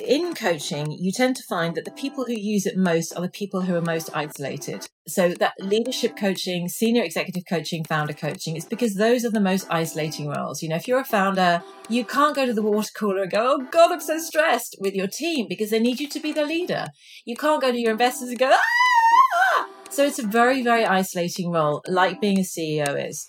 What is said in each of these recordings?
in coaching, you tend to find that the people who use it most are the people who are most isolated. So that leadership coaching, senior executive coaching, founder coaching, it's because those are the most isolating roles. You know, if you're a founder, you can't go to the water cooler and go, Oh God, I'm so stressed with your team because they need you to be the leader. You can't go to your investors and go, ah! So it's a very, very isolating role, like being a CEO is.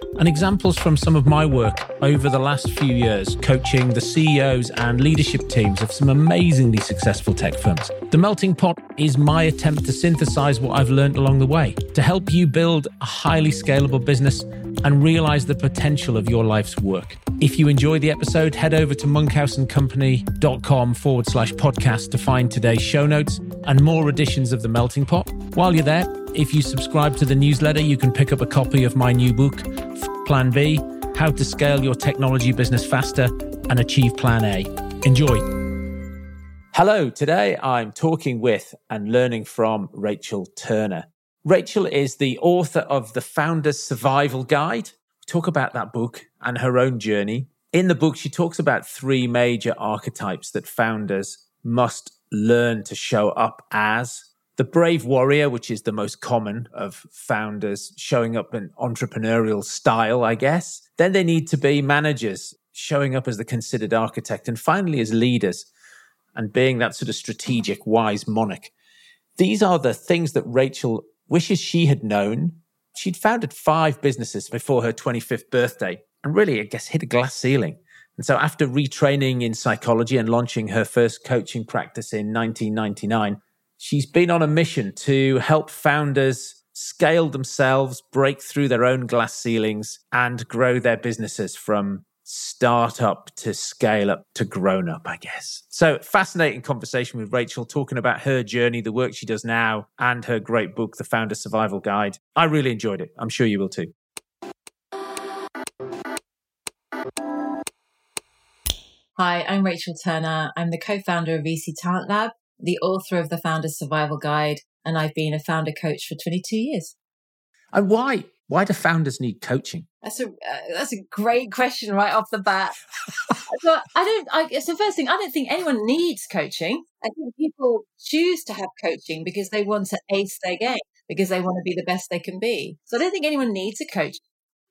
and examples from some of my work over the last few years coaching the CEOs and leadership teams of some amazingly successful tech firms. The Melting Pot is my attempt to synthesize what I've learned along the way to help you build a highly scalable business and realize the potential of your life's work. If you enjoy the episode, head over to monkhouseandcompany.com forward slash podcast to find today's show notes and more editions of The Melting Pot. While you're there, if you subscribe to the newsletter, you can pick up a copy of my new book, Plan B How to Scale Your Technology Business Faster and Achieve Plan A. Enjoy. Hello, today I'm talking with and learning from Rachel Turner. Rachel is the author of The Founder's Survival Guide. Talk about that book and her own journey. In the book, she talks about three major archetypes that founders must learn to show up as the brave warrior, which is the most common of founders showing up in entrepreneurial style, I guess. Then they need to be managers, showing up as the considered architect, and finally as leaders and being that sort of strategic, wise monarch. These are the things that Rachel wishes she had known. She'd founded five businesses before her 25th birthday and really, I guess, hit a glass ceiling. And so after retraining in psychology and launching her first coaching practice in 1999, She's been on a mission to help founders scale themselves, break through their own glass ceilings, and grow their businesses from startup to scale up to grown up, I guess. So, fascinating conversation with Rachel talking about her journey, the work she does now, and her great book, The Founder Survival Guide. I really enjoyed it. I'm sure you will too. Hi, I'm Rachel Turner. I'm the co founder of VC Talent Lab the author of the Founder's Survival Guide, and I've been a founder coach for 22 years. And why? Why do founders need coaching? That's a uh, that's a great question right off the bat. so I don't. I, the first thing, I don't think anyone needs coaching. I think people choose to have coaching because they want to ace their game, because they want to be the best they can be. So I don't think anyone needs a coach.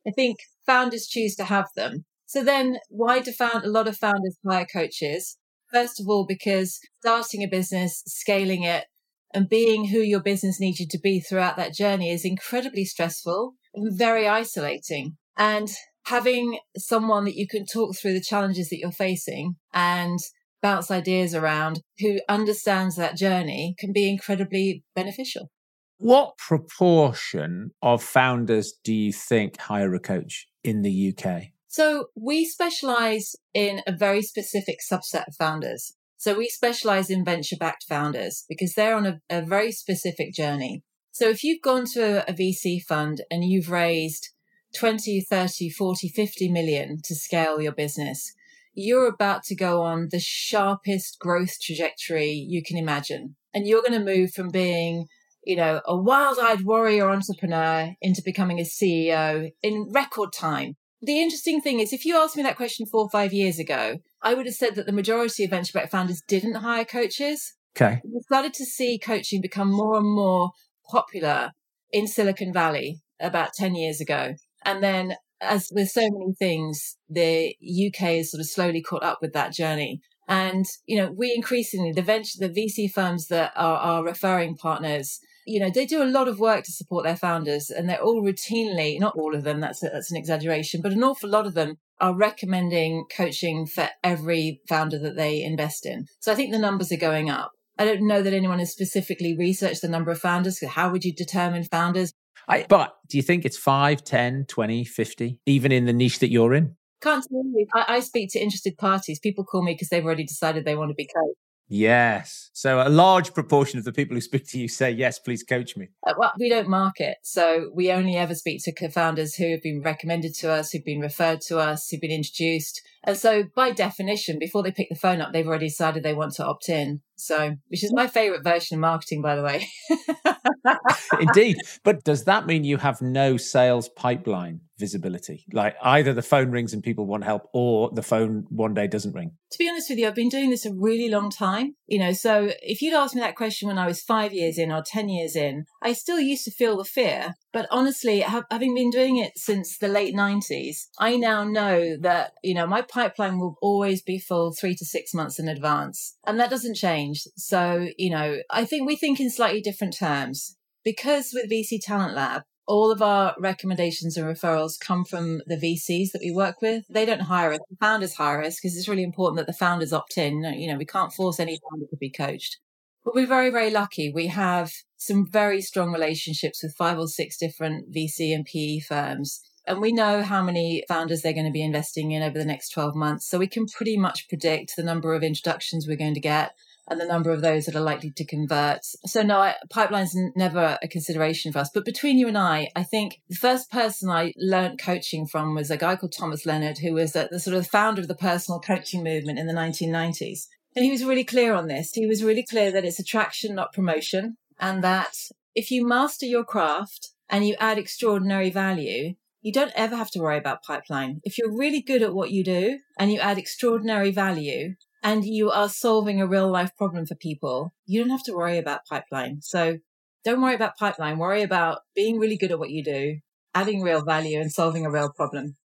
I think founders choose to have them. So then, why do found a lot of founders hire coaches? First of all, because starting a business, scaling it, and being who your business needs you to be throughout that journey is incredibly stressful and very isolating. And having someone that you can talk through the challenges that you're facing and bounce ideas around who understands that journey can be incredibly beneficial. What proportion of founders do you think hire a coach in the UK? So we specialize in a very specific subset of founders. So we specialize in venture backed founders because they're on a, a, very specific journey. So if you've gone to a, a VC fund and you've raised 20, 30, 40, 50 million to scale your business, you're about to go on the sharpest growth trajectory you can imagine. And you're going to move from being, you know, a wild eyed warrior entrepreneur into becoming a CEO in record time the interesting thing is, if you asked me that question four or five years ago, I would have said that the majority of venture back founders didn't hire coaches. Okay. We started to see coaching become more and more popular in Silicon Valley about 10 years ago. And then, as with so many things, the UK has sort of slowly caught up with that journey. And, you know, we increasingly, the venture, the VC firms that are our referring partners, you know, they do a lot of work to support their founders and they're all routinely, not all of them, that's, a, that's an exaggeration, but an awful lot of them are recommending coaching for every founder that they invest in. So I think the numbers are going up. I don't know that anyone has specifically researched the number of founders. How would you determine founders? I, but do you think it's 5, 10, 20, 50, even in the niche that you're in? Can't tell you. I, I speak to interested parties. People call me because they've already decided they want to be coached. Yes. So a large proportion of the people who speak to you say, yes, please coach me. Uh, well, we don't market. So we only ever speak to co-founders who have been recommended to us, who've been referred to us, who've been introduced. And so by definition, before they pick the phone up, they've already decided they want to opt in. So, which is my favorite version of marketing, by the way. Indeed. But does that mean you have no sales pipeline visibility? Like either the phone rings and people want help or the phone one day doesn't ring? To be honest with you, I've been doing this a really long time. You know, so if you'd asked me that question when I was five years in or 10 years in, I still used to feel the fear. But honestly, having been doing it since the late 90s, I now know that, you know, my pipeline will always be full three to six months in advance. And that doesn't change. So, you know, I think we think in slightly different terms because with VC Talent Lab, all of our recommendations and referrals come from the VCs that we work with. They don't hire us. The founders hire us because it's really important that the founders opt in. You know, we can't force any founder to be coached. But we're very, very lucky. We have some very strong relationships with five or six different VC and PE firms. And we know how many founders they're going to be investing in over the next 12 months. So we can pretty much predict the number of introductions we're going to get and the number of those that are likely to convert. So no, I, pipeline's never a consideration for us. But between you and I, I think the first person I learned coaching from was a guy called Thomas Leonard, who was the sort of founder of the personal coaching movement in the 1990s. And he was really clear on this. He was really clear that it's attraction, not promotion. And that if you master your craft and you add extraordinary value, you don't ever have to worry about pipeline. If you're really good at what you do and you add extraordinary value, and you are solving a real life problem for people, you don't have to worry about pipeline. So don't worry about pipeline. Worry about being really good at what you do, adding real value and solving a real problem.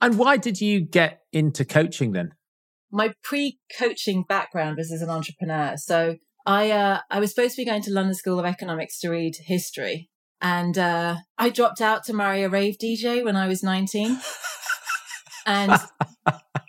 And why did you get into coaching then? My pre-coaching background was as an entrepreneur. So I uh, I was supposed to be going to London School of Economics to read history, and uh, I dropped out to marry a rave DJ when I was nineteen. and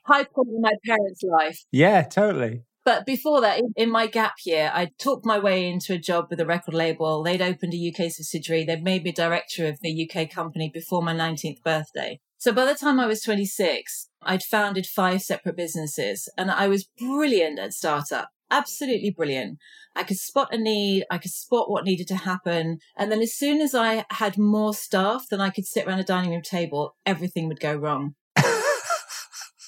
high point in my parents' life. Yeah, totally. But before that, in my gap year, I talked my way into a job with a record label. They'd opened a UK subsidiary. They'd made me director of the UK company before my 19th birthday. So by the time I was 26, I'd founded five separate businesses and I was brilliant at startup. Absolutely brilliant. I could spot a need. I could spot what needed to happen. And then as soon as I had more staff than I could sit around a dining room table, everything would go wrong.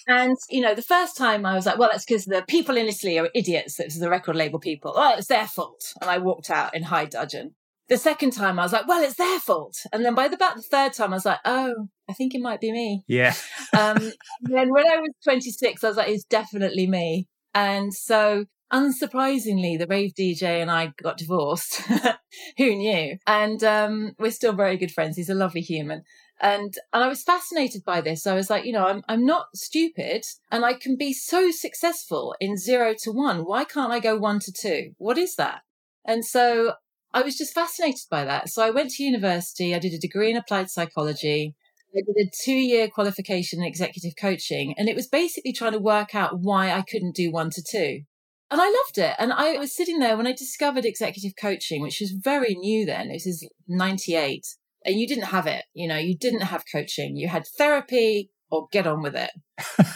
And, you know, the first time I was like, well, that's because the people in Italy are idiots. It's the record label people. Oh, it's their fault. And I walked out in high dudgeon. The second time I was like, well, it's their fault. And then by the, about the third time, I was like, oh, I think it might be me. Yeah. um, then when I was 26, I was like, it's definitely me. And so unsurprisingly, the rave DJ and I got divorced. Who knew? And um, we're still very good friends. He's a lovely human. And and I was fascinated by this. I was like, you know, I'm I'm not stupid and I can be so successful in zero to one. Why can't I go one to two? What is that? And so I was just fascinated by that. So I went to university, I did a degree in applied psychology. I did a two year qualification in executive coaching, and it was basically trying to work out why I couldn't do one to two. And I loved it. And I was sitting there when I discovered executive coaching, which was very new then. This is 98 and you didn't have it. You know, you didn't have coaching. You had therapy or get on with it. and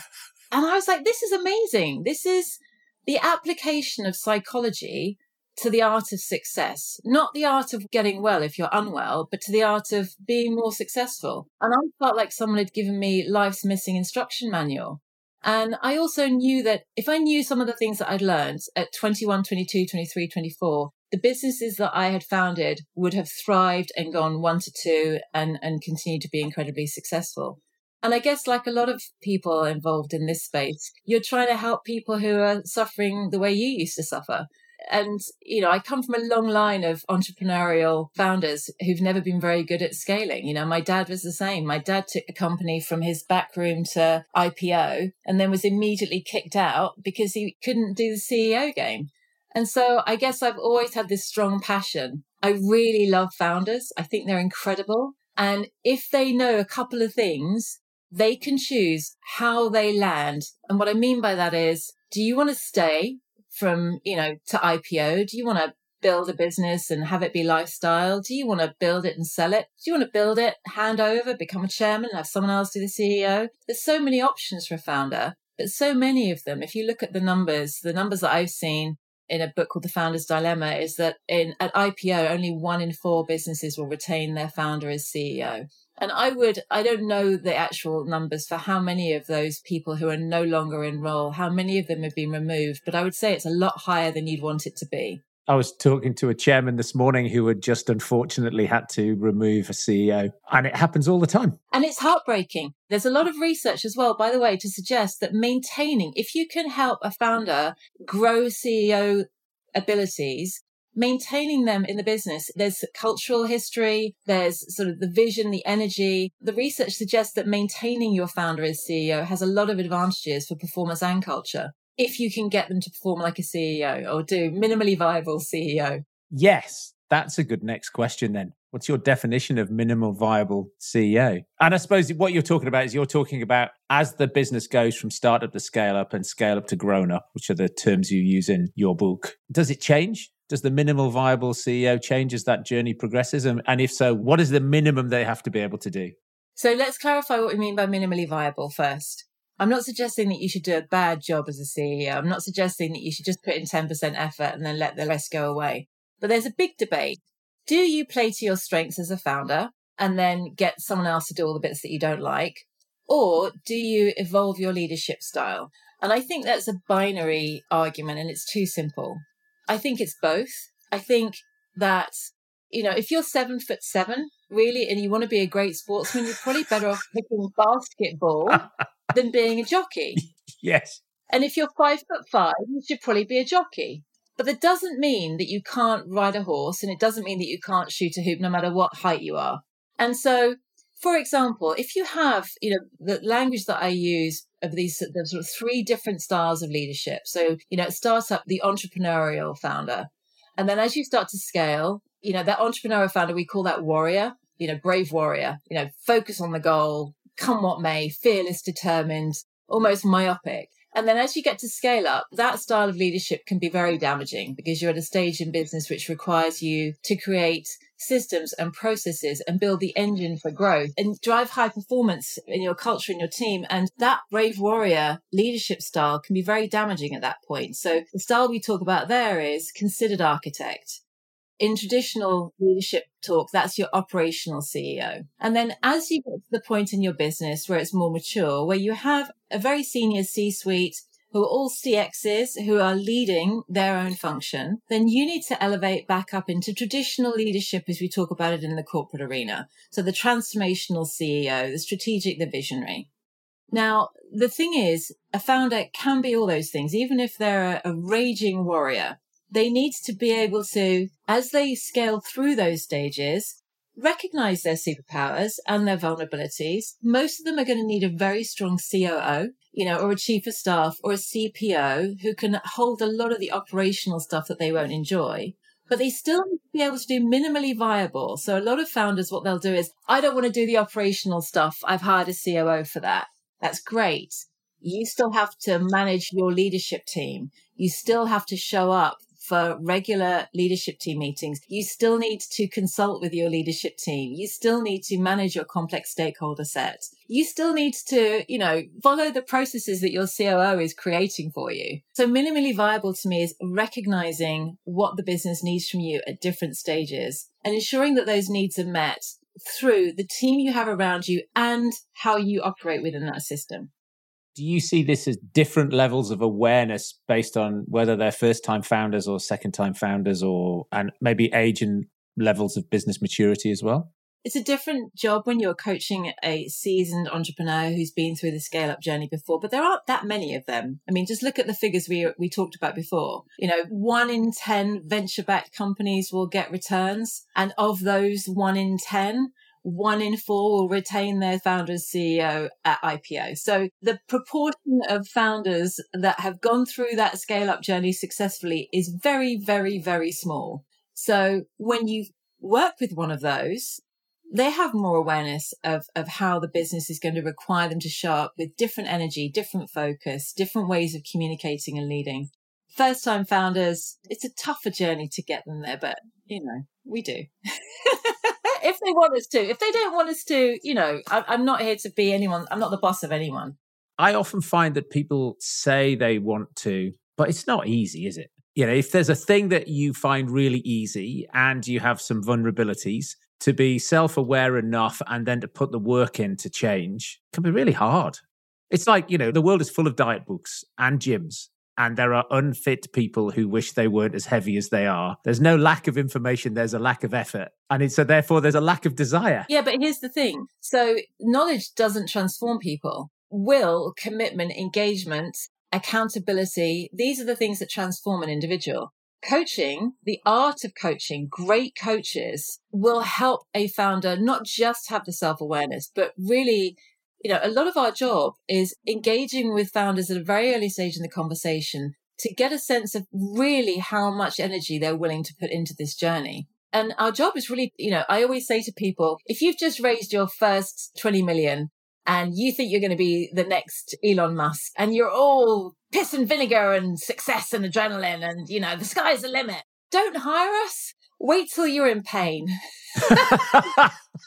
I was like, this is amazing. This is the application of psychology to the art of success, not the art of getting well if you're unwell, but to the art of being more successful. And I felt like someone had given me life's missing instruction manual. And I also knew that if I knew some of the things that I'd learned at 21, 22, 23, 24, the businesses that I had founded would have thrived and gone one to two and, and continued to be incredibly successful. And I guess, like a lot of people involved in this space, you're trying to help people who are suffering the way you used to suffer. And, you know, I come from a long line of entrepreneurial founders who've never been very good at scaling. You know, my dad was the same. My dad took a company from his back room to IPO and then was immediately kicked out because he couldn't do the CEO game. And so I guess I've always had this strong passion. I really love founders. I think they're incredible. And if they know a couple of things, they can choose how they land. And what I mean by that is, do you want to stay from, you know, to IPO? Do you want to build a business and have it be lifestyle? Do you want to build it and sell it? Do you want to build it, hand over, become a chairman, and have someone else do the CEO? There's so many options for a founder, but so many of them, if you look at the numbers, the numbers that I've seen, in a book called The Founder's Dilemma is that in at IPO, only one in four businesses will retain their founder as CEO. And I would, I don't know the actual numbers for how many of those people who are no longer in role, how many of them have been removed, but I would say it's a lot higher than you'd want it to be. I was talking to a chairman this morning who had just unfortunately had to remove a CEO, and it happens all the time. And it's heartbreaking. There's a lot of research as well, by the way, to suggest that maintaining, if you can help a founder grow CEO abilities, maintaining them in the business. There's cultural history, there's sort of the vision, the energy. The research suggests that maintaining your founder as CEO has a lot of advantages for performance and culture if you can get them to perform like a CEO or do minimally viable CEO. Yes, that's a good next question then. What's your definition of minimal viable CEO? And I suppose what you're talking about is you're talking about as the business goes from startup to scale up and scale up to grown up, which are the terms you use in your book. Does it change? Does the minimal viable CEO change as that journey progresses? And, and if so, what is the minimum they have to be able to do? So let's clarify what we mean by minimally viable first. I'm not suggesting that you should do a bad job as a CEO. I'm not suggesting that you should just put in 10% effort and then let the rest go away. But there's a big debate. Do you play to your strengths as a founder and then get someone else to do all the bits that you don't like? Or do you evolve your leadership style? And I think that's a binary argument and it's too simple. I think it's both. I think that, you know, if you're seven foot seven, really, and you want to be a great sportsman, you're probably better off picking basketball than being a jockey. Yes. And if you're five foot five, you should probably be a jockey. But that doesn't mean that you can't ride a horse and it doesn't mean that you can't shoot a hoop no matter what height you are. And so, for example, if you have, you know, the language that I use of these the sort of three different styles of leadership. So, you know, it starts up the entrepreneurial founder. And then as you start to scale, you know, that entrepreneurial founder, we call that warrior, you know, brave warrior, you know, focus on the goal, come what may, fearless, determined, almost myopic. And then as you get to scale up, that style of leadership can be very damaging because you're at a stage in business which requires you to create systems and processes and build the engine for growth and drive high performance in your culture and your team. And that brave warrior leadership style can be very damaging at that point. So the style we talk about there is considered architect in traditional leadership talk, that's your operational CEO. And then as you get to the point in your business where it's more mature, where you have a very senior C suite who are all CXs who are leading their own function, then you need to elevate back up into traditional leadership as we talk about it in the corporate arena. So the transformational CEO, the strategic, the visionary. Now, the thing is, a founder can be all those things, even if they're a, a raging warrior they need to be able to, as they scale through those stages, recognize their superpowers and their vulnerabilities. Most of them are going to need a very strong COO, you know, or a chief of staff or a CPO who can hold a lot of the operational stuff that they won't enjoy. But they still need to be able to do minimally viable. So a lot of founders, what they'll do is, I don't want to do the operational stuff. I've hired a COO for that. That's great. You still have to manage your leadership team. You still have to show up for regular leadership team meetings. You still need to consult with your leadership team. You still need to manage your complex stakeholder set. You still need to, you know, follow the processes that your COO is creating for you. So minimally viable to me is recognizing what the business needs from you at different stages and ensuring that those needs are met through the team you have around you and how you operate within that system do you see this as different levels of awareness based on whether they're first time founders or second time founders or and maybe age and levels of business maturity as well it's a different job when you're coaching a seasoned entrepreneur who's been through the scale up journey before, but there aren't that many of them. I mean, just look at the figures we, we talked about before. You know, one in 10 venture backed companies will get returns. And of those one in 10, one in four will retain their founder's CEO at IPO. So the proportion of founders that have gone through that scale up journey successfully is very, very, very small. So when you work with one of those, they have more awareness of, of how the business is going to require them to show up with different energy, different focus, different ways of communicating and leading. First time founders, it's a tougher journey to get them there, but you know, we do. if they want us to. If they don't want us to, you know, I, I'm not here to be anyone. I'm not the boss of anyone. I often find that people say they want to, but it's not easy, is it? you know, if there's a thing that you find really easy and you have some vulnerabilities, to be self aware enough and then to put the work in to change can be really hard. It's like, you know, the world is full of diet books and gyms, and there are unfit people who wish they weren't as heavy as they are. There's no lack of information, there's a lack of effort. And it's, so therefore there's a lack of desire. Yeah, but here's the thing. So knowledge doesn't transform people. Will, commitment, engagement, accountability, these are the things that transform an individual. Coaching, the art of coaching, great coaches will help a founder not just have the self awareness, but really, you know, a lot of our job is engaging with founders at a very early stage in the conversation to get a sense of really how much energy they're willing to put into this journey. And our job is really, you know, I always say to people, if you've just raised your first 20 million and you think you're going to be the next Elon Musk and you're all piss and vinegar and success and adrenaline and, you know, the sky's the limit. Don't hire us. Wait till you're in pain.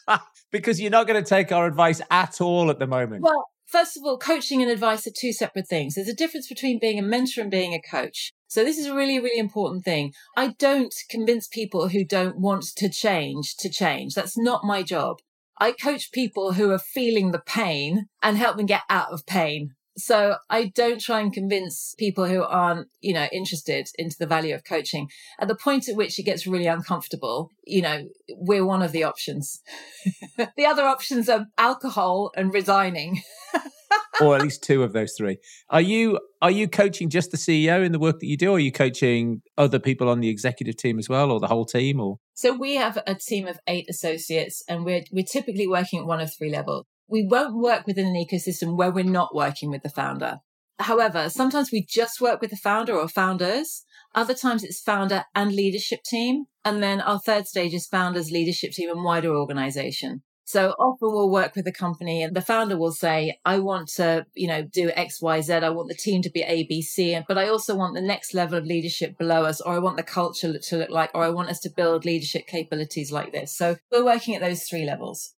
because you're not going to take our advice at all at the moment. Well, first of all, coaching and advice are two separate things. There's a difference between being a mentor and being a coach. So this is a really, really important thing. I don't convince people who don't want to change to change. That's not my job. I coach people who are feeling the pain and help them get out of pain. So I don't try and convince people who aren't, you know, interested into the value of coaching. At the point at which it gets really uncomfortable, you know, we're one of the options. the other options are alcohol and resigning. or at least two of those three. Are you are you coaching just the CEO in the work that you do, or are you coaching other people on the executive team as well, or the whole team? Or so we have a team of eight associates, and we're we're typically working at one of three levels. We won't work within an ecosystem where we're not working with the founder. However, sometimes we just work with the founder or founders. Other times it's founder and leadership team. And then our third stage is founders, leadership team and wider organization. So often we'll work with a company and the founder will say, I want to, you know, do X, Y, Z. I want the team to be A, B, C, but I also want the next level of leadership below us, or I want the culture to look like, or I want us to build leadership capabilities like this. So we're working at those three levels.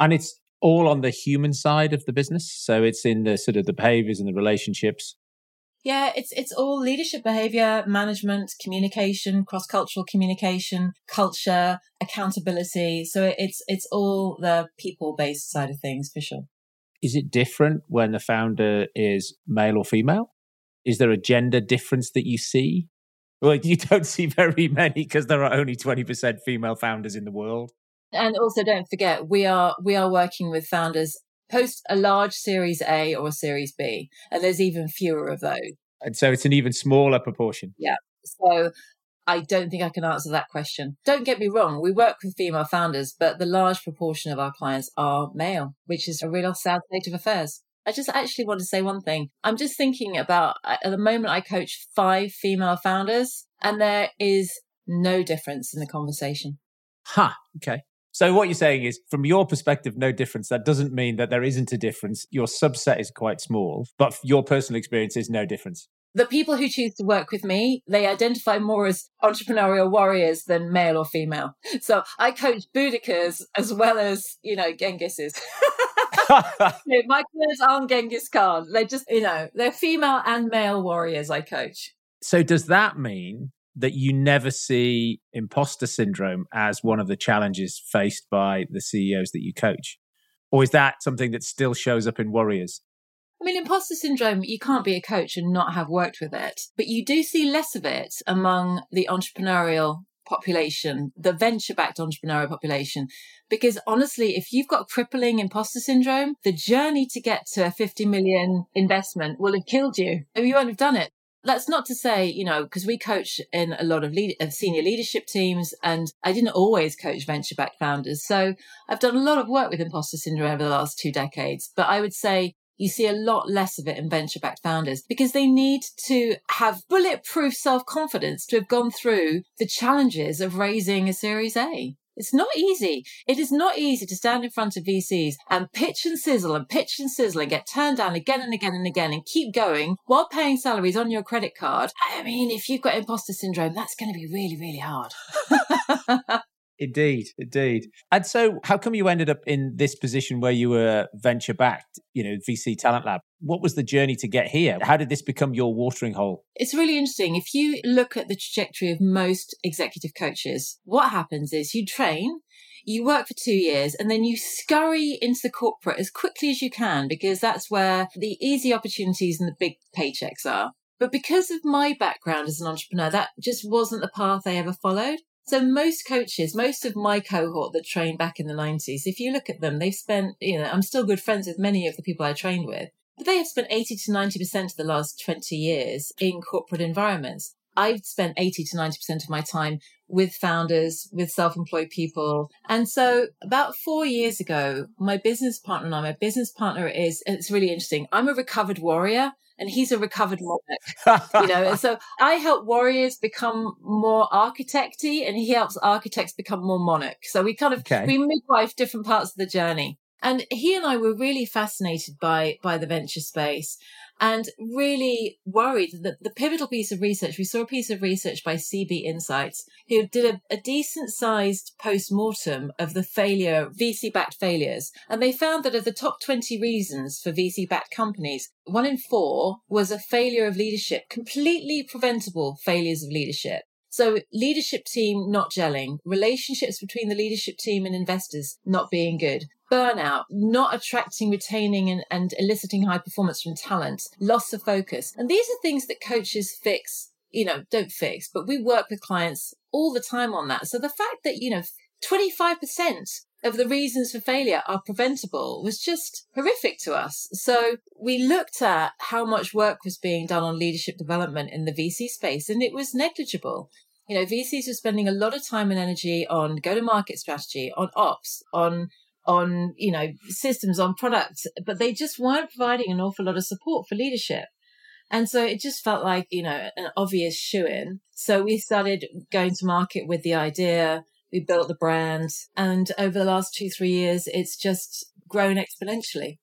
And it's all on the human side of the business. So it's in the sort of the behaviors and the relationships yeah, it's it's all leadership behavior, management, communication, cross-cultural communication, culture, accountability. So it's it's all the people-based side of things for sure. Is it different when the founder is male or female? Is there a gender difference that you see? Well, you don't see very many because there are only 20% female founders in the world. And also don't forget we are we are working with founders post a large series A or a series B, and there's even fewer of those. And so it's an even smaller proportion. Yeah. So I don't think I can answer that question. Don't get me wrong, we work with female founders, but the large proportion of our clients are male, which is a real sad state of affairs. I just actually want to say one thing. I'm just thinking about uh, at the moment I coach five female founders, and there is no difference in the conversation. Ha, huh, okay. So what you're saying is, from your perspective, no difference. That doesn't mean that there isn't a difference. Your subset is quite small, but your personal experience is no difference. The people who choose to work with me, they identify more as entrepreneurial warriors than male or female. So I coach Boudiccas as well as, you know, Genghises. my clients aren't Genghis Khan. They're just, you know, they're female and male warriors I coach. So does that mean that you never see imposter syndrome as one of the challenges faced by the CEOs that you coach? Or is that something that still shows up in warriors? I mean, imposter syndrome, you can't be a coach and not have worked with it, but you do see less of it among the entrepreneurial population, the venture backed entrepreneurial population. Because honestly, if you've got crippling imposter syndrome, the journey to get to a 50 million investment will have killed you. You won't have done it that's not to say, you know, because we coach in a lot of, lead, of senior leadership teams and I didn't always coach venture backed founders. So I've done a lot of work with imposter syndrome over the last two decades, but I would say you see a lot less of it in venture backed founders because they need to have bulletproof self confidence to have gone through the challenges of raising a series A. It's not easy. It is not easy to stand in front of VCs and pitch and sizzle and pitch and sizzle and get turned down again and again and again and keep going while paying salaries on your credit card. I mean, if you've got imposter syndrome, that's going to be really, really hard. Indeed, indeed. And so, how come you ended up in this position where you were venture backed, you know, VC Talent Lab? What was the journey to get here? How did this become your watering hole? It's really interesting. If you look at the trajectory of most executive coaches, what happens is you train, you work for two years, and then you scurry into the corporate as quickly as you can because that's where the easy opportunities and the big paychecks are. But because of my background as an entrepreneur, that just wasn't the path I ever followed. So most coaches, most of my cohort that trained back in the 90s, if you look at them, they've spent, you know, I'm still good friends with many of the people I trained with, but they have spent 80 to 90% of the last 20 years in corporate environments. I've spent 80 to 90% of my time with founders, with self-employed people. And so about four years ago, my business partner and I, my business partner is, it's really interesting. I'm a recovered warrior and he's a recovered monarch. you know, and so I help warriors become more architecty, and he helps architects become more monarch. So we kind of okay. we midwife different parts of the journey. And he and I were really fascinated by by the venture space and really worried that the pivotal piece of research, we saw a piece of research by CB Insights, who did a, a decent sized post mortem of the failure, VC backed failures. And they found that of the top 20 reasons for VC backed companies, one in four was a failure of leadership, completely preventable failures of leadership. So leadership team not gelling, relationships between the leadership team and investors not being good, burnout, not attracting, retaining, and, and eliciting high performance from talent, loss of focus. And these are things that coaches fix, you know, don't fix, but we work with clients all the time on that. So the fact that, you know, 25% of the reasons for failure are preventable was just horrific to us. So we looked at how much work was being done on leadership development in the VC space and it was negligible. You know, VCs were spending a lot of time and energy on go to market strategy, on ops, on on, you know, systems, on products, but they just weren't providing an awful lot of support for leadership. And so it just felt like, you know, an obvious shoe in. So we started going to market with the idea. We built the brand. And over the last two, three years, it's just grown exponentially.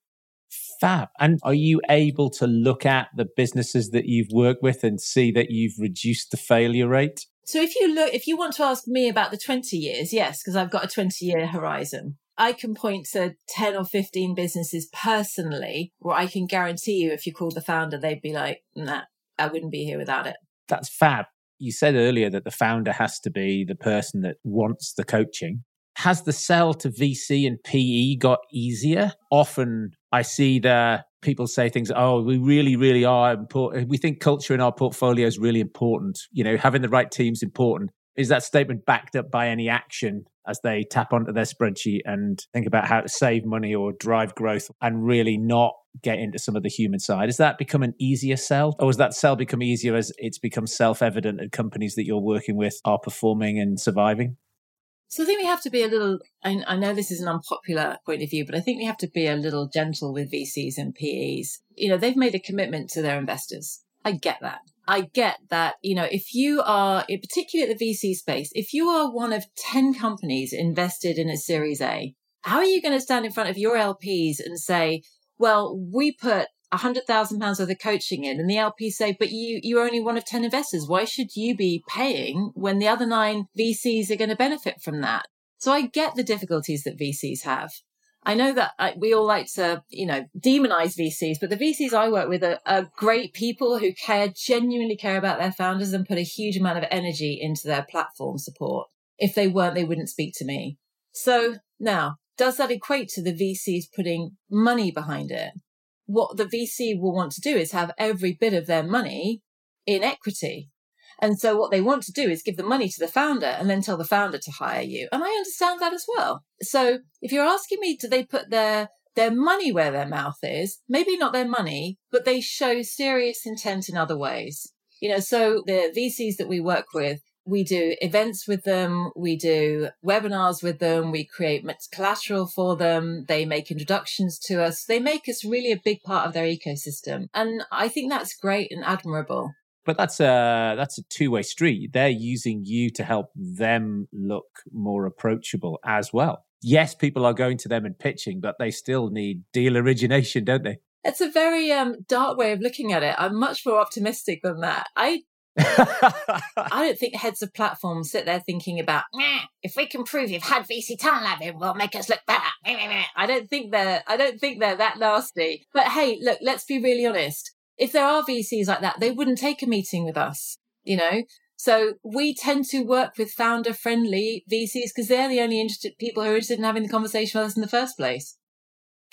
Fab. And are you able to look at the businesses that you've worked with and see that you've reduced the failure rate? So if you look, if you want to ask me about the 20 years, yes, because I've got a 20 year horizon. I can point to 10 or 15 businesses personally where I can guarantee you if you called the founder, they'd be like, nah, I wouldn't be here without it. That's fab. You said earlier that the founder has to be the person that wants the coaching. Has the sell to VC and PE got easier? Often I see the people say things, oh, we really, really are important. We think culture in our portfolio is really important. You know, having the right team's important. Is that statement backed up by any action as they tap onto their spreadsheet and think about how to save money or drive growth and really not get into some of the human side? Has that become an easier sell? Or has that sell become easier as it's become self evident that companies that you're working with are performing and surviving? So I think we have to be a little, I, I, know this is an unpopular point of view, but I think we have to be a little gentle with VCs and PEs. You know, they've made a commitment to their investors. I get that. I get that, you know, if you are, particularly at the VC space, if you are one of 10 companies invested in a series A, how are you going to stand in front of your LPs and say, well, we put a hundred thousand pounds worth of coaching in and the LPs say, but you, you're only one of 10 investors. Why should you be paying when the other nine VCs are going to benefit from that? So I get the difficulties that VCs have. I know that I, we all like to, you know, demonize VCs, but the VCs I work with are, are, great people who care, genuinely care about their founders and put a huge amount of energy into their platform support. If they weren't, they wouldn't speak to me. So now, does that equate to the VCs putting money behind it? What the VC will want to do is have every bit of their money in equity. And so what they want to do is give the money to the founder and then tell the founder to hire you. And I understand that as well. So if you're asking me, do they put their their money where their mouth is? Maybe not their money, but they show serious intent in other ways. You know, so the VCs that we work with, we do events with them, we do webinars with them, we create collateral for them, they make introductions to us, they make us really a big part of their ecosystem. And I think that's great and admirable but that's a that's a two way street. They're using you to help them look more approachable as well. Yes, people are going to them and pitching, but they still need deal origination, don't they? It's a very um, dark way of looking at it. I'm much more optimistic than that. I I don't think heads of platforms sit there thinking about, if we can prove you've had VC talent lab, it will make us look better. I don't think they're, I don't think they're that nasty. But hey, look, let's be really honest. If there are VCs like that, they wouldn't take a meeting with us, you know? So we tend to work with founder friendly VCs because they're the only interested people who are interested in having the conversation with us in the first place.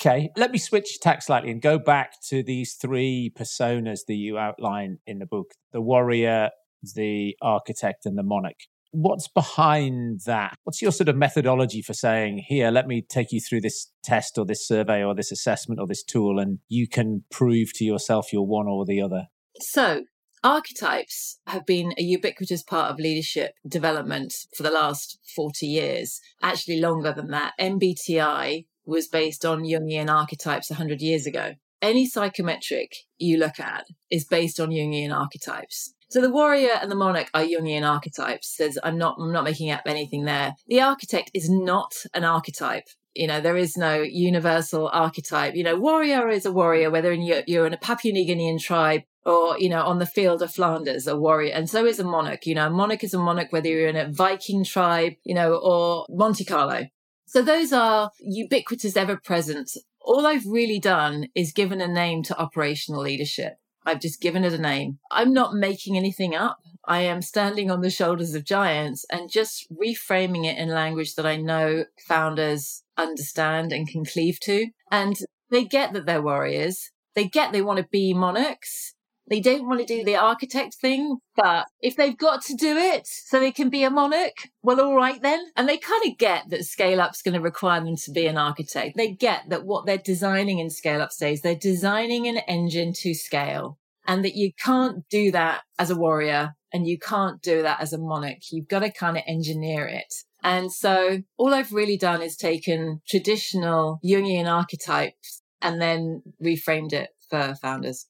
Okay, let me switch tack slightly and go back to these three personas that you outline in the book the warrior, the architect, and the monarch. What's behind that? What's your sort of methodology for saying, here, let me take you through this test or this survey or this assessment or this tool, and you can prove to yourself you're one or the other? So, archetypes have been a ubiquitous part of leadership development for the last 40 years, actually longer than that. MBTI was based on Jungian archetypes 100 years ago. Any psychometric you look at is based on Jungian archetypes. So the warrior and the monarch are Jungian archetypes. There's, I'm not, I'm not making up anything there. The architect is not an archetype. You know, there is no universal archetype. You know, warrior is a warrior, whether in, you're, in a Papua New Guinean tribe or, you know, on the field of Flanders, a warrior. And so is a monarch. You know, a monarch is a monarch, whether you're in a Viking tribe, you know, or Monte Carlo. So those are ubiquitous, ever present. All I've really done is given a name to operational leadership. I've just given it a name. I'm not making anything up. I am standing on the shoulders of giants and just reframing it in language that I know founders understand and can cleave to. And they get that they're warriors. They get they want to be monarchs. They don't want to do the architect thing, but if they've got to do it so they can be a monarch, well, all right then. And they kind of get that scale up's going to require them to be an architect. They get that what they're designing in scale up stage, they're designing an engine to scale and that you can't do that as a warrior and you can't do that as a monarch. You've got to kind of engineer it. And so all I've really done is taken traditional Jungian archetypes and then reframed it for founders.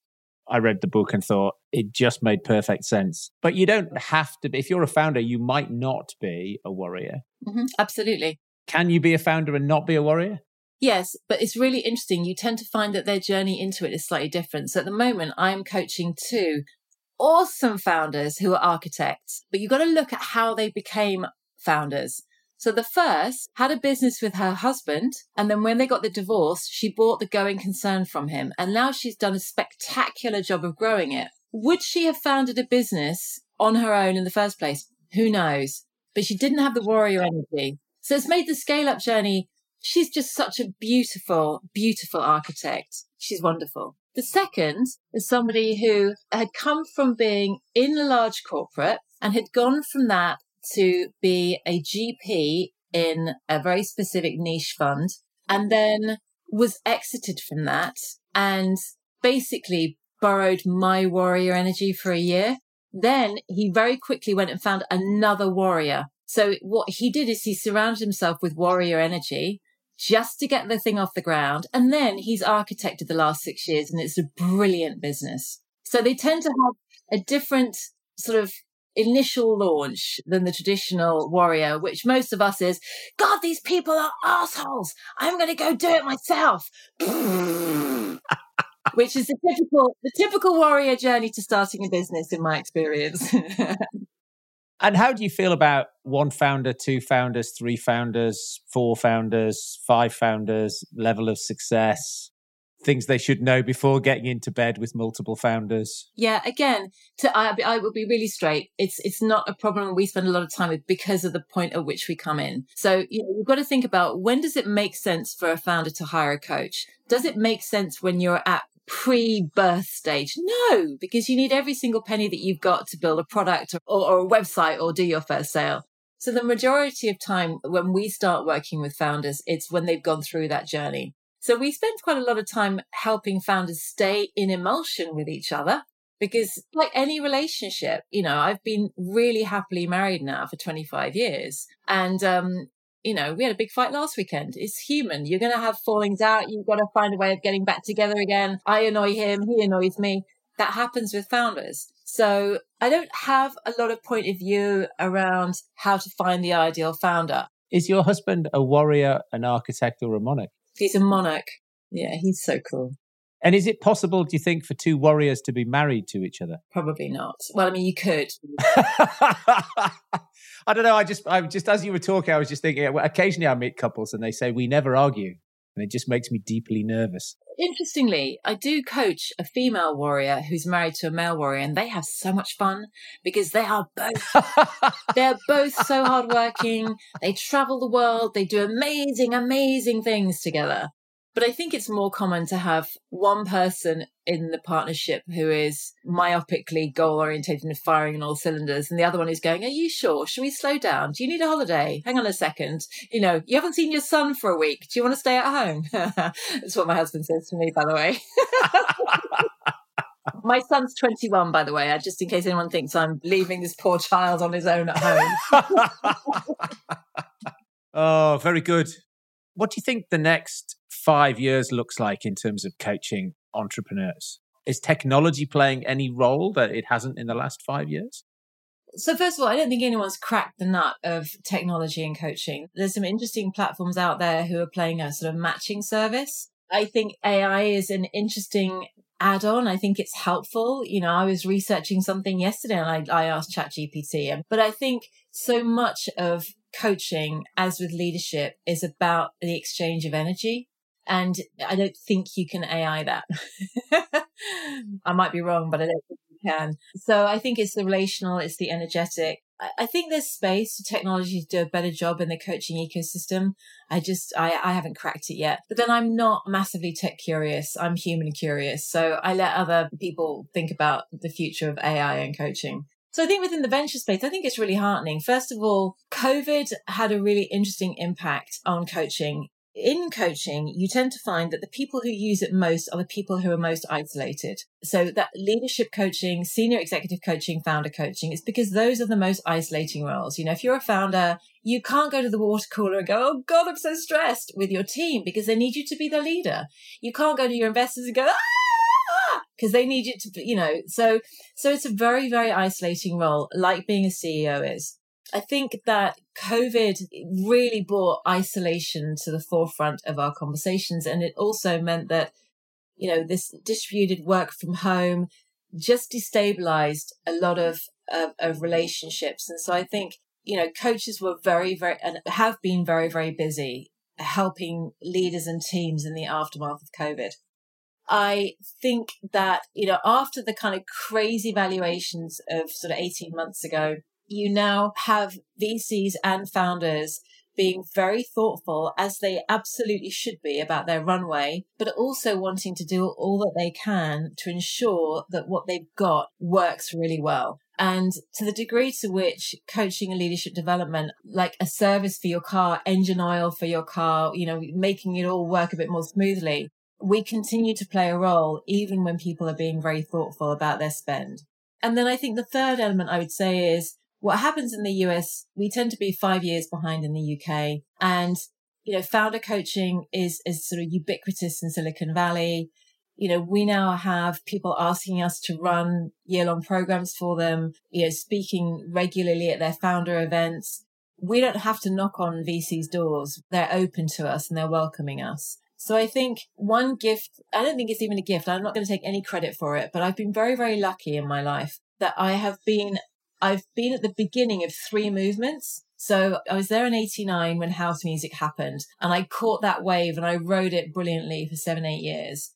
I read the book and thought it just made perfect sense. But you don't have to be, if you're a founder, you might not be a warrior. Mm-hmm, absolutely. Can you be a founder and not be a warrior? Yes, but it's really interesting. You tend to find that their journey into it is slightly different. So at the moment, I'm coaching two awesome founders who are architects, but you've got to look at how they became founders. So the first had a business with her husband. And then when they got the divorce, she bought the going concern from him. And now she's done a spectacular job of growing it. Would she have founded a business on her own in the first place? Who knows? But she didn't have the warrior energy. So it's made the scale up journey. She's just such a beautiful, beautiful architect. She's wonderful. The second is somebody who had come from being in a large corporate and had gone from that to be a GP in a very specific niche fund and then was exited from that and basically borrowed my warrior energy for a year. Then he very quickly went and found another warrior. So what he did is he surrounded himself with warrior energy just to get the thing off the ground. And then he's architected the last six years and it's a brilliant business. So they tend to have a different sort of initial launch than the traditional warrior, which most of us is, God, these people are assholes. I'm going to go do it myself. which is the typical, the typical warrior journey to starting a business in my experience. and how do you feel about one founder, two founders, three founders, four founders, five founders, level of success? Things they should know before getting into bed with multiple founders? Yeah, again, to I, I will be really straight. It's it's not a problem we spend a lot of time with because of the point at which we come in. So you know, you've got to think about when does it make sense for a founder to hire a coach? Does it make sense when you're at pre-birth stage? No, because you need every single penny that you've got to build a product or, or a website or do your first sale. So the majority of time when we start working with founders, it's when they've gone through that journey. So we spend quite a lot of time helping founders stay in emulsion with each other because like any relationship, you know, I've been really happily married now for 25 years and, um, you know, we had a big fight last weekend. It's human. You're going to have fallings out. You've got to find a way of getting back together again. I annoy him. He annoys me. That happens with founders. So I don't have a lot of point of view around how to find the ideal founder. Is your husband a warrior, an architect, or a monarch? He's a monarch. Yeah, he's so cool. And is it possible, do you think, for two warriors to be married to each other? Probably not. Well, I mean, you could. I don't know. I just, I just as you were talking, I was just thinking. Occasionally, I meet couples and they say we never argue, and it just makes me deeply nervous. Interestingly, I do coach a female warrior who's married to a male warrior, and they have so much fun because they are both they're both so hardworking. They travel the world. They do amazing, amazing things together. But I think it's more common to have one person in the partnership who is myopically goal orientated and firing on all cylinders, and the other one is going, Are you sure? Should we slow down? Do you need a holiday? Hang on a second. You know, you haven't seen your son for a week. Do you want to stay at home? That's what my husband says to me, by the way. my son's 21, by the way, uh, just in case anyone thinks I'm leaving this poor child on his own at home. oh, very good. What do you think the next five years looks like in terms of coaching entrepreneurs? Is technology playing any role that it hasn't in the last five years? So, first of all, I don't think anyone's cracked the nut of technology and coaching. There's some interesting platforms out there who are playing a sort of matching service. I think AI is an interesting add on. I think it's helpful. You know, I was researching something yesterday and I, I asked ChatGPT, but I think so much of coaching, as with leadership, is about the exchange of energy. And I don't think you can AI that. I might be wrong, but I don't think you can. So I think it's the relational, it's the energetic. I think there's space for technology to do a better job in the coaching ecosystem. I just, I, I haven't cracked it yet. But then I'm not massively tech curious. I'm human curious. So I let other people think about the future of AI and coaching. So I think within the venture space, I think it's really heartening. First of all, COVID had a really interesting impact on coaching in coaching, you tend to find that the people who use it most are the people who are most isolated. So that leadership coaching, senior executive coaching, founder coaching, it's because those are the most isolating roles. You know, if you're a founder, you can't go to the water cooler and go, Oh God, I'm so stressed with your team because they need you to be the leader. You can't go to your investors and go, ah, because they need you to, you know, so, so it's a very, very isolating role, like being a CEO is. I think that COVID really brought isolation to the forefront of our conversations. And it also meant that, you know, this distributed work from home just destabilized a lot of, of, of relationships. And so I think, you know, coaches were very, very, and have been very, very busy helping leaders and teams in the aftermath of COVID. I think that, you know, after the kind of crazy valuations of sort of 18 months ago, you now have VCs and founders being very thoughtful as they absolutely should be about their runway, but also wanting to do all that they can to ensure that what they've got works really well. And to the degree to which coaching and leadership development, like a service for your car, engine oil for your car, you know, making it all work a bit more smoothly, we continue to play a role even when people are being very thoughtful about their spend. And then I think the third element I would say is what happens in the US, we tend to be five years behind in the UK. And, you know, founder coaching is, is sort of ubiquitous in Silicon Valley. You know, we now have people asking us to run year long programs for them, you know, speaking regularly at their founder events. We don't have to knock on VC's doors. They're open to us and they're welcoming us. So I think one gift, I don't think it's even a gift. I'm not going to take any credit for it, but I've been very, very lucky in my life that I have been I've been at the beginning of three movements. So I was there in 89 when house music happened and I caught that wave and I rode it brilliantly for seven, eight years.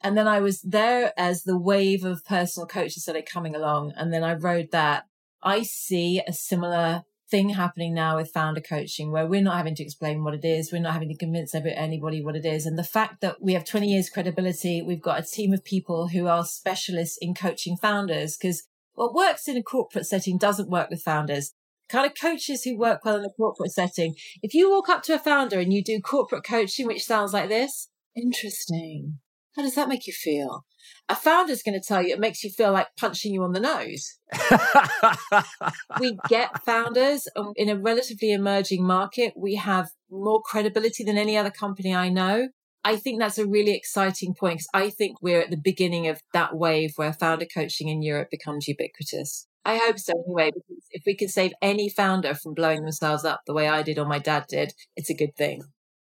And then I was there as the wave of personal coaches started coming along. And then I rode that. I see a similar thing happening now with founder coaching where we're not having to explain what it is. We're not having to convince anybody what it is. And the fact that we have 20 years credibility, we've got a team of people who are specialists in coaching founders because what works in a corporate setting doesn't work with founders. Kind of coaches who work well in a corporate setting. If you walk up to a founder and you do corporate coaching, which sounds like this, interesting. How does that make you feel? A founder's going to tell you it makes you feel like punching you on the nose. we get founders in a relatively emerging market. We have more credibility than any other company I know. I think that's a really exciting point because I think we're at the beginning of that wave where founder coaching in Europe becomes ubiquitous. I hope so anyway, because if we can save any founder from blowing themselves up the way I did or my dad did, it's a good thing.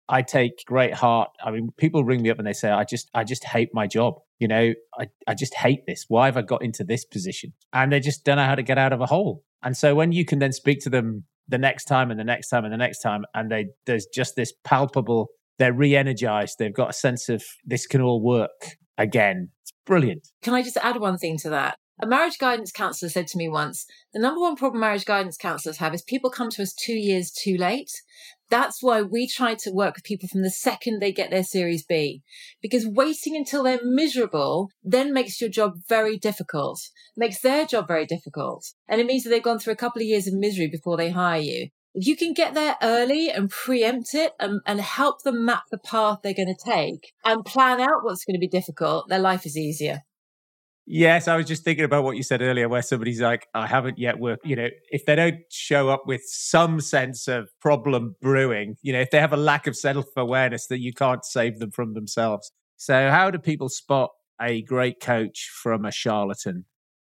I take great heart. I mean, people ring me up and they say, I just, I just hate my job. You know, I, I just hate this. Why have I got into this position? And they just don't know how to get out of a hole. And so when you can then speak to them the next time and the next time and the next time, and they, there's just this palpable, they're re energized. They've got a sense of this can all work again. It's brilliant. Can I just add one thing to that? A marriage guidance counselor said to me once the number one problem marriage guidance counselors have is people come to us two years too late. That's why we try to work with people from the second they get their Series B, because waiting until they're miserable then makes your job very difficult, makes their job very difficult. And it means that they've gone through a couple of years of misery before they hire you. If you can get there early and preempt it and, and help them map the path they're going to take and plan out what's going to be difficult, their life is easier. Yes, I was just thinking about what you said earlier, where somebody's like, I haven't yet worked. You know, if they don't show up with some sense of problem brewing, you know, if they have a lack of self awareness that you can't save them from themselves. So, how do people spot a great coach from a charlatan?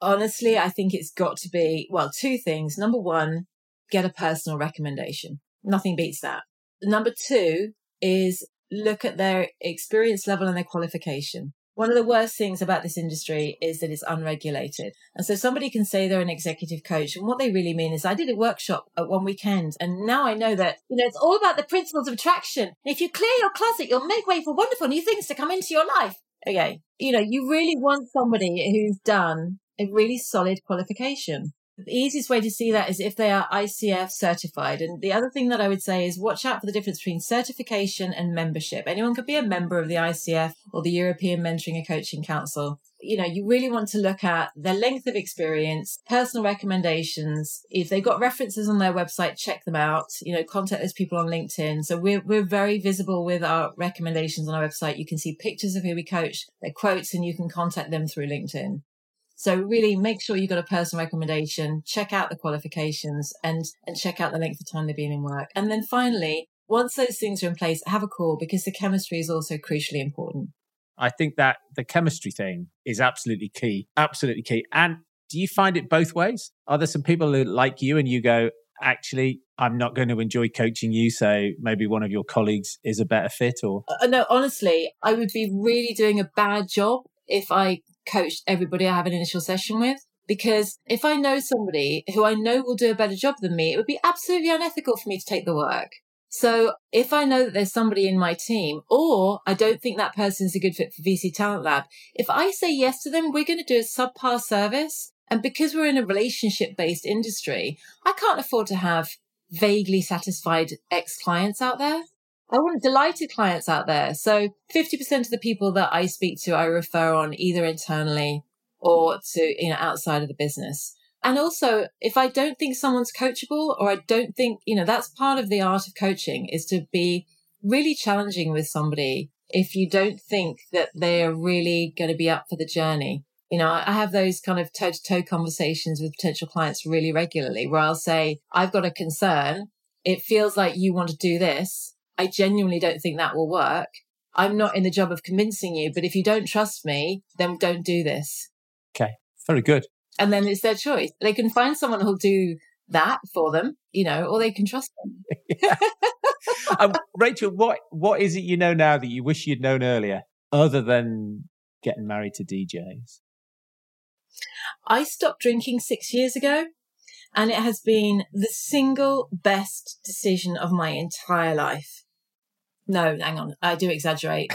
Honestly, I think it's got to be, well, two things. Number one, get a personal recommendation. Nothing beats that. Number two is look at their experience level and their qualification. One of the worst things about this industry is that it's unregulated. And so somebody can say they're an executive coach. And what they really mean is I did a workshop at one weekend and now I know that, you know, it's all about the principles of attraction. If you clear your closet, you'll make way for wonderful new things to come into your life. Okay. You know, you really want somebody who's done a really solid qualification. The easiest way to see that is if they are ICF certified. And the other thing that I would say is watch out for the difference between certification and membership. Anyone could be a member of the ICF or the European Mentoring and Coaching Council. You know, you really want to look at their length of experience, personal recommendations. If they've got references on their website, check them out. You know, contact those people on LinkedIn. So we're, we're very visible with our recommendations on our website. You can see pictures of who we coach, their quotes, and you can contact them through LinkedIn. So really make sure you've got a personal recommendation, check out the qualifications and, and check out the length of time they've been in work. And then finally, once those things are in place, have a call because the chemistry is also crucially important. I think that the chemistry thing is absolutely key, absolutely key. And do you find it both ways? Are there some people who like you and you go, actually, I'm not going to enjoy coaching you, so maybe one of your colleagues is a better fit or? Uh, no, honestly, I would be really doing a bad job if I coach everybody I have an initial session with. Because if I know somebody who I know will do a better job than me, it would be absolutely unethical for me to take the work. So if I know that there's somebody in my team or I don't think that person is a good fit for VC Talent Lab, if I say yes to them, we're going to do a subpar service. And because we're in a relationship based industry, I can't afford to have vaguely satisfied ex clients out there. I want delighted clients out there. So 50% of the people that I speak to, I refer on either internally or to, you know, outside of the business. And also, if I don't think someone's coachable or I don't think, you know, that's part of the art of coaching is to be really challenging with somebody if you don't think that they are really going to be up for the journey. You know, I have those kind of toe to toe conversations with potential clients really regularly where I'll say, I've got a concern. It feels like you want to do this I genuinely don't think that will work. I'm not in the job of convincing you, but if you don't trust me, then don't do this. Okay. Very good. And then it's their choice. They can find someone who'll do that for them, you know, or they can trust them. um, Rachel, what what is it you know now that you wish you'd known earlier, other than getting married to DJs? I stopped drinking six years ago, and it has been the single best decision of my entire life. No, hang on. I do exaggerate.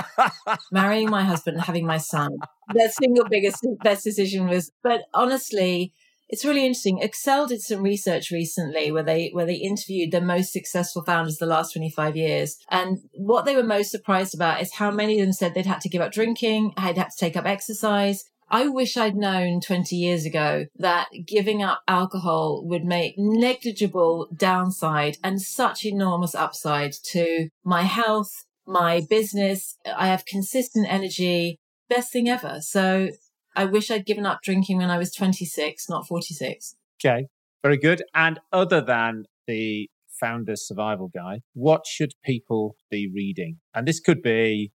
Marrying my husband and having my son. The single biggest, best decision was, but honestly, it's really interesting. Accel did some research recently where they, where they interviewed the most successful founders of the last 25 years. And what they were most surprised about is how many of them said they'd had to give up drinking, had had to take up exercise, I wish I'd known 20 years ago that giving up alcohol would make negligible downside and such enormous upside to my health, my business. I have consistent energy, best thing ever. So I wish I'd given up drinking when I was 26, not 46. Okay, very good. And other than the founder's survival guide, what should people be reading? And this could be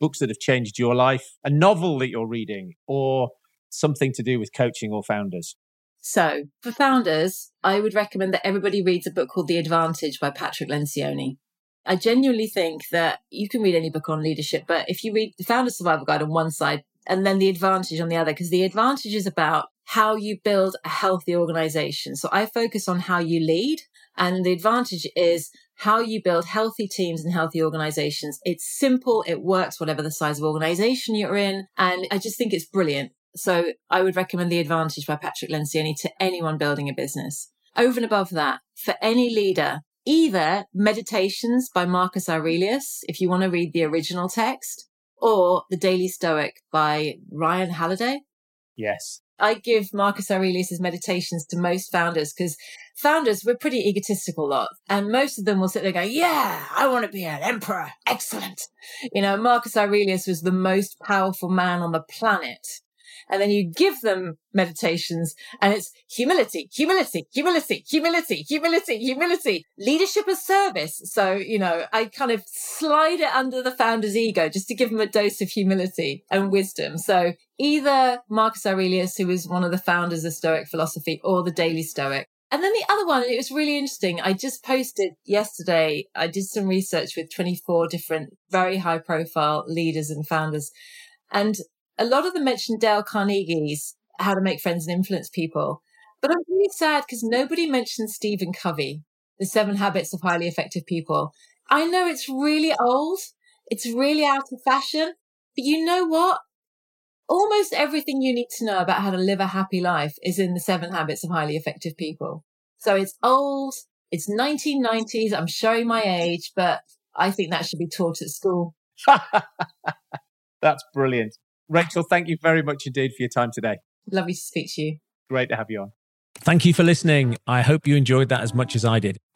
books that have changed your life, a novel that you're reading, or something to do with coaching or founders? So, for founders, I would recommend that everybody reads a book called The Advantage by Patrick Lencioni. I genuinely think that you can read any book on leadership, but if you read the Founder Survival Guide on one side and then the advantage on the other, because the advantage is about how you build a healthy organization. So I focus on how you lead. And the advantage is how you build healthy teams and healthy organizations. It's simple. It works, whatever the size of organization you're in. And I just think it's brilliant. So I would recommend The Advantage by Patrick Lencioni to anyone building a business. Over and above that, for any leader, either Meditations by Marcus Aurelius, if you want to read the original text, or The Daily Stoic by Ryan Holiday. Yes. I give Marcus Aurelius's meditations to most founders because founders, we're pretty egotistical lot. And most of them will sit there going, yeah, I want to be an emperor. Excellent. You know, Marcus Aurelius was the most powerful man on the planet and then you give them meditations and it's humility, humility, humility, humility, humility, humility, leadership as service. So, you know, I kind of slide it under the founder's ego just to give them a dose of humility and wisdom. So either Marcus Aurelius, who was one of the founders of Stoic philosophy or the Daily Stoic. And then the other one, it was really interesting. I just posted yesterday, I did some research with 24 different very high profile leaders and founders. And a lot of them mentioned Dale Carnegie's How to Make Friends and Influence People. But I'm really sad because nobody mentioned Stephen Covey, The Seven Habits of Highly Effective People. I know it's really old. It's really out of fashion. But you know what? Almost everything you need to know about how to live a happy life is in the seven habits of highly effective people. So it's old. It's 1990s. I'm showing my age, but I think that should be taught at school. That's brilliant. Rachel, thank you very much indeed for your time today. Lovely to speak to you. Great to have you on. Thank you for listening. I hope you enjoyed that as much as I did.